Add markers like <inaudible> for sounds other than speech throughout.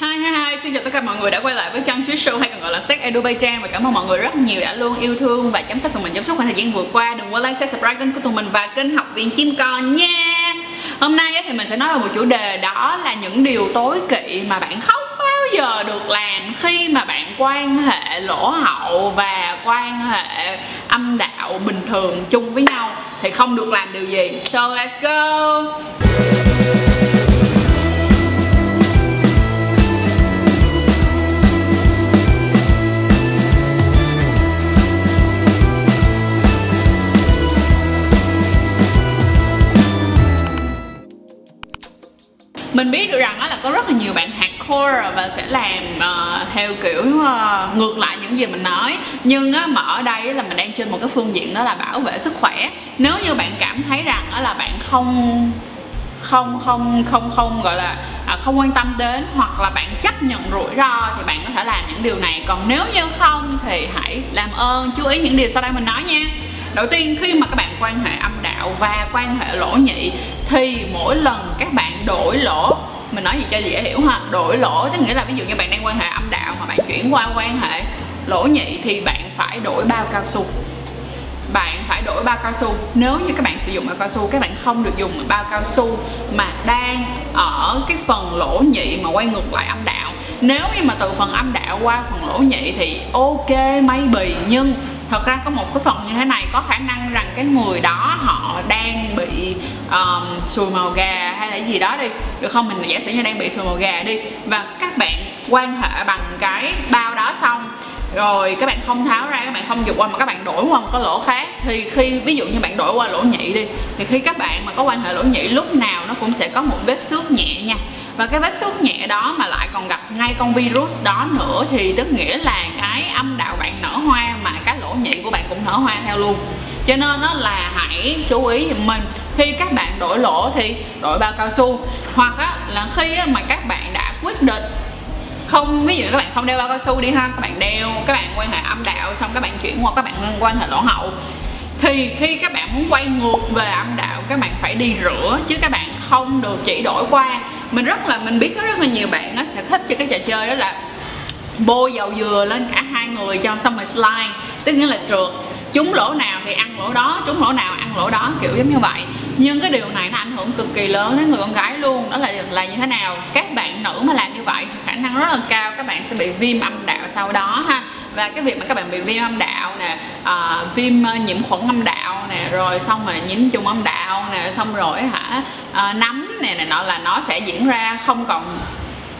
Hi hi hi, xin chào tất cả mọi người đã quay lại với Trang Chuối Show hay còn gọi là Sex Edu Bay Trang và cảm ơn mọi người rất nhiều đã luôn yêu thương và chăm sóc tụi mình trong suốt khoảng thời gian vừa qua. Đừng quên like, share, subscribe kênh của tụi mình và kênh Học viện Chim Con nha. Hôm nay thì mình sẽ nói về một chủ đề đó là những điều tối kỵ mà bạn không bao giờ được làm khi mà bạn quan hệ lỗ hậu và quan hệ âm đạo bình thường chung với nhau thì không được làm điều gì. So let's go. Mình biết được rằng là có rất là nhiều bạn hardcore và sẽ làm uh, theo kiểu uh, ngược lại những gì mình nói. Nhưng uh, mà ở đây là mình đang trên một cái phương diện đó là bảo vệ sức khỏe. Nếu như bạn cảm thấy rằng đó là bạn không không không không không gọi là à, không quan tâm đến hoặc là bạn chấp nhận rủi ro thì bạn có thể làm những điều này. Còn nếu như không thì hãy làm ơn chú ý những điều sau đây mình nói nha đầu tiên, khi mà các bạn quan hệ âm đạo và quan hệ lỗ nhị, thì mỗi lần các bạn đổi lỗ, mình nói gì cho dễ hiểu ha, đổi lỗ tức nghĩa là ví dụ như bạn đang quan hệ âm đạo mà bạn chuyển qua quan hệ lỗ nhị thì bạn phải đổi bao cao su. Bạn phải đổi bao cao su. Nếu như các bạn sử dụng bao cao su, các bạn không được dùng bao cao su mà đang ở cái phần lỗ nhị mà quay ngược lại âm đạo. Nếu như mà từ phần âm đạo qua phần lỗ nhị thì ok, maybe, nhưng thật ra có một cái phần như thế này có khả năng rằng cái người đó họ đang bị um, sùi màu gà hay là gì đó đi. Được không? Mình giả sử như đang bị sùi màu gà đi và các bạn quan hệ bằng cái bao đó xong rồi các bạn không tháo ra các bạn không dục qua mà các bạn đổi qua một cái lỗ khác. Thì khi ví dụ như bạn đổi qua lỗ nhị đi thì khi các bạn mà có quan hệ lỗ nhị lúc nào nó cũng sẽ có một vết xước nhẹ nha. Và cái vết xước nhẹ đó mà lại còn gặp ngay con virus đó nữa thì tức nghĩa là cái âm đạo bạn nở hoa cũng nở hoa theo luôn cho nên nó là hãy chú ý giùm mình khi các bạn đổi lỗ thì đổi bao cao su hoặc á, là khi á, mà các bạn đã quyết định không ví dụ các bạn không đeo bao cao su đi ha các bạn đeo các bạn quan hệ âm đạo xong các bạn chuyển qua các bạn quan hệ lỗ hậu thì khi các bạn muốn quay ngược về âm đạo các bạn phải đi rửa chứ các bạn không được chỉ đổi qua mình rất là mình biết có rất là nhiều bạn nó sẽ thích chơi cái trò chơi đó là bôi dầu dừa lên cả hai người cho xong rồi slide tức nghĩa là trượt. Trúng lỗ nào thì ăn lỗ đó trúng lỗ nào ăn lỗ đó kiểu giống như vậy. Nhưng cái điều này nó ảnh hưởng cực kỳ lớn đến người con gái luôn đó là là như thế nào? Các bạn nữ mà làm như vậy khả năng rất là cao các bạn sẽ bị viêm âm đạo sau đó ha. Và cái việc mà các bạn bị viêm âm đạo nè à, viêm ờ, nhiễm khuẩn âm đạo nè rồi xong rồi nhiễm trùng âm đạo nè xong rồi hả à, nấm nè này nọ là nó sẽ diễn ra không còn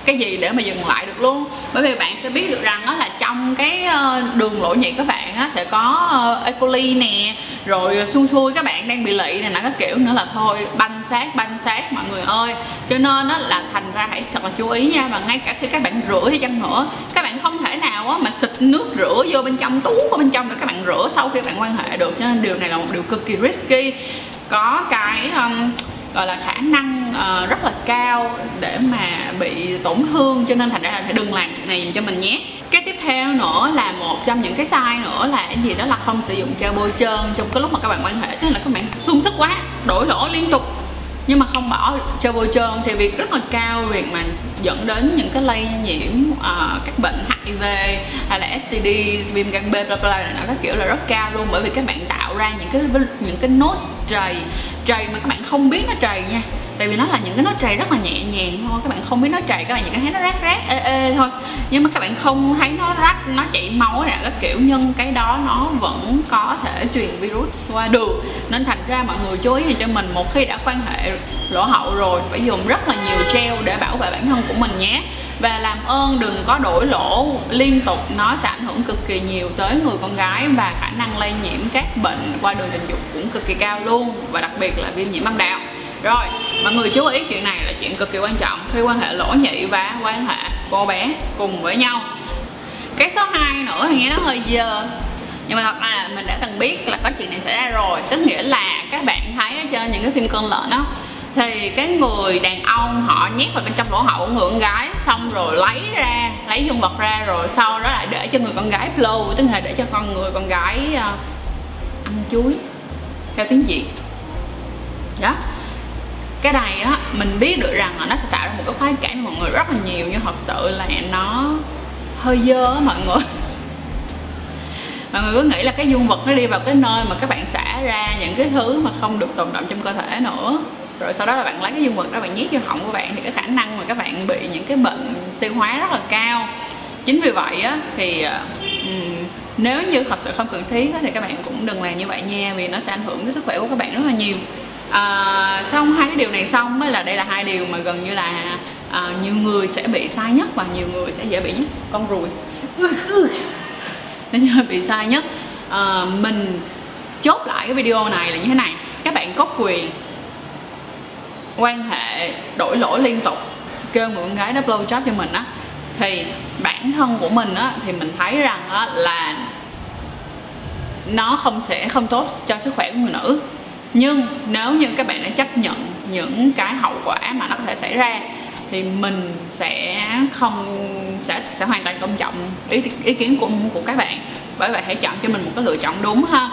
cái gì để mà dừng lại được luôn. Bởi vì bạn sẽ biết được rằng đó là trong cái ờ, đường lộ nhị các bạn á, sẽ có ờ, E. coli nè rồi xui xui các bạn đang bị lị này nọ các kiểu nữa là thôi banh sát banh sát mọi người ơi. Cho nên á, là thành ra hãy thật là chú ý nha và ngay cả khi các bạn rửa đi chăng nữa các bạn không thể nào á, mà xịt nước rửa vô bên trong tú của bên trong để các bạn rửa sau khi bạn quan hệ được. Cho nên điều này là một điều cực kỳ risky. Có cái um, gọi là khả năng uh, rất là cao để mà bị tổn thương cho nên thành ra là phải đừng làm chuyện này dùm cho mình nhé. Cái tiếp theo nữa là một trong những cái sai nữa là cái gì đó là không sử dụng gel bôi trơn trong cái lúc mà các bạn quan hệ tức là các bạn sung sức quá đổi lỗ liên tục. Nhưng mà không bỏ gel bôi trơn thì việc rất là cao việc mà dẫn đến những cái lây nhiễm uh, các bệnh HIV hay là STD, viêm gan B, bla bla này nọ các kiểu là rất cao luôn. Bởi vì các bạn tạo ra những cái những cái nốt trầy. Trầy mà các bạn không biết nó trầy nha. Tại vì nó là những cái nốt trầy rất là nhẹ nhàng thôi. Các bạn không biết nó trầy, các bạn chỉ thấy nó rát rát, ê ê thôi. Nhưng mà các bạn không thấy nó rách nó chảy máu nè các kiểu, nhưng cái đó nó vẫn có thể truyền virus qua đường. nên thành ra mọi người chú ý cho mình một khi đã quan hệ lỗ hậu rồi, phải dùng rất là nhiều gel để bảo vệ bản thân của mình nhé và làm ơn đừng có đổi lỗ liên tục, nó sẽ ảnh hưởng cực kỳ nhiều tới người con gái và khả năng lây nhiễm các bệnh qua đường tình dục cũng cực kỳ cao luôn, và đặc biệt là viêm nhiễm âm đạo. Rồi, mọi người chú ý chuyện này là chuyện cực kỳ quan trọng khi quan hệ lỗ nhị và quan hệ cô bé cùng với nhau. Cái số 2 nữa thì nghe nó hơi dơ, nhưng mà thật ra là mình đã từng biết là có chuyện này xảy ra rồi. Tức nghĩa là các bạn thấy ở trên những cái phim con lợn đó thì cái người đàn ông họ nhét vào bên trong lỗ hậu của người con gái xong rồi lấy ra lấy dương vật ra rồi sau đó lại để cho người con gái blow tức là để cho con người con gái uh, ăn chuối theo tiếng việt. Đó. Cái này á mình biết được rằng là nó sẽ tạo ra một cái khoái cảm cho mọi người rất là nhiều nhưng thật sự là nó hơi dơ á mọi người. <laughs> Mọi người cứ nghĩ là cái dương vật nó đi vào cái nơi mà các bạn xả ra những cái thứ mà không được tồn động trong cơ thể nữa rồi sau đó là bạn lấy cái dương vật đó bạn nhét vô họng của bạn thì cái khả năng mà các bạn bị những cái bệnh tiêu hóa rất là cao. Chính vì vậy á thì um, nếu như thật sự không cần thiết á, thì các bạn cũng đừng làm như vậy nha vì nó sẽ ảnh hưởng đến sức khỏe của các bạn rất là nhiều. Ờ, à, xong hai cái điều này xong mới là đây là hai điều mà gần như là à, nhiều người sẽ bị sai nhất và nhiều người sẽ dễ bị nhất. Con ruồi. <laughs> Nên bị sai nhất à, mình chốt lại cái video này là như thế này. Các bạn có quyền quan hệ đổi lỗi liên tục kêu người con gái đó blow job cho mình á thì bản thân của mình á thì mình thấy rằng á là nó không sẽ không tốt cho sức khỏe của người nữ. Nhưng nếu như các bạn đã chấp nhận những cái hậu quả mà nó có thể xảy ra thì mình sẽ không sẽ sẽ hoàn toàn tôn trọng ý ý kiến của của các bạn. Bởi vậy hãy chọn cho mình một cái lựa chọn đúng ha.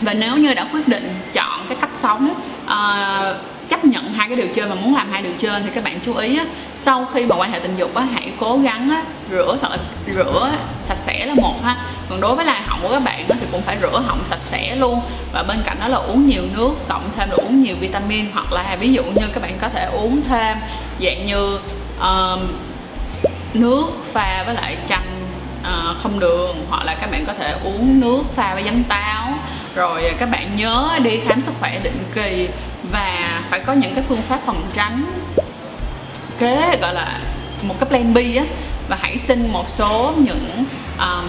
Và nếu như đã quyết định chọn cái cách sống uh, chấp nhận hai cái điều trên và muốn làm hai điều trên thì các bạn chú ý á, sau khi mà quan hệ tình dục á, hãy cố gắng á, rửa thật rửa sạch sẽ là một ha. Còn đối với lại họng của các bạn á, thì cũng phải rửa họng sạch sẽ luôn. Và bên cạnh đó là uống nhiều nước cộng thêm là uống nhiều vitamin hoặc là ví dụ như các bạn có thể uống thêm dạng như uh, nước pha với lại chanh uh, không đường. Hoặc là các bạn có thể uống nước pha với giấm táo. Rồi các bạn nhớ đi khám sức khỏe định kỳ và phải có những cái phương pháp phòng tránh kế gọi là một cái plan B á. Và hãy xin một số những um,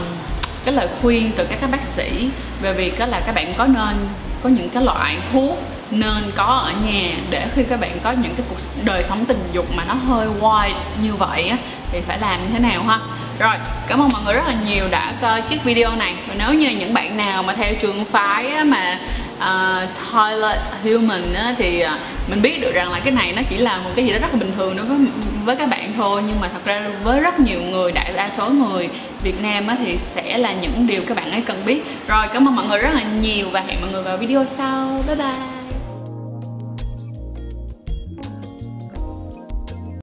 cái lời khuyên từ các các bác sĩ về việc đó là các bạn có nên có những cái loại thuốc nên có ở nhà để khi các bạn có những cái cuộc đời sống tình dục mà nó hơi wide như vậy á thì phải làm như thế nào ha? Rồi cảm ơn mọi người rất là nhiều đã coi chiếc video này. Và nếu như những bạn nào mà theo trường phái á, mà uh, toilet human á, thì uh, mình biết được rằng là cái này nó chỉ là một cái gì đó rất là bình thường đối với với các bạn thôi. Nhưng mà thật ra với rất nhiều người đại đa số người Việt Nam á, thì sẽ là những điều các bạn ấy cần biết. Rồi cảm ơn mọi người rất là nhiều và hẹn mọi người vào video sau. Bye bye.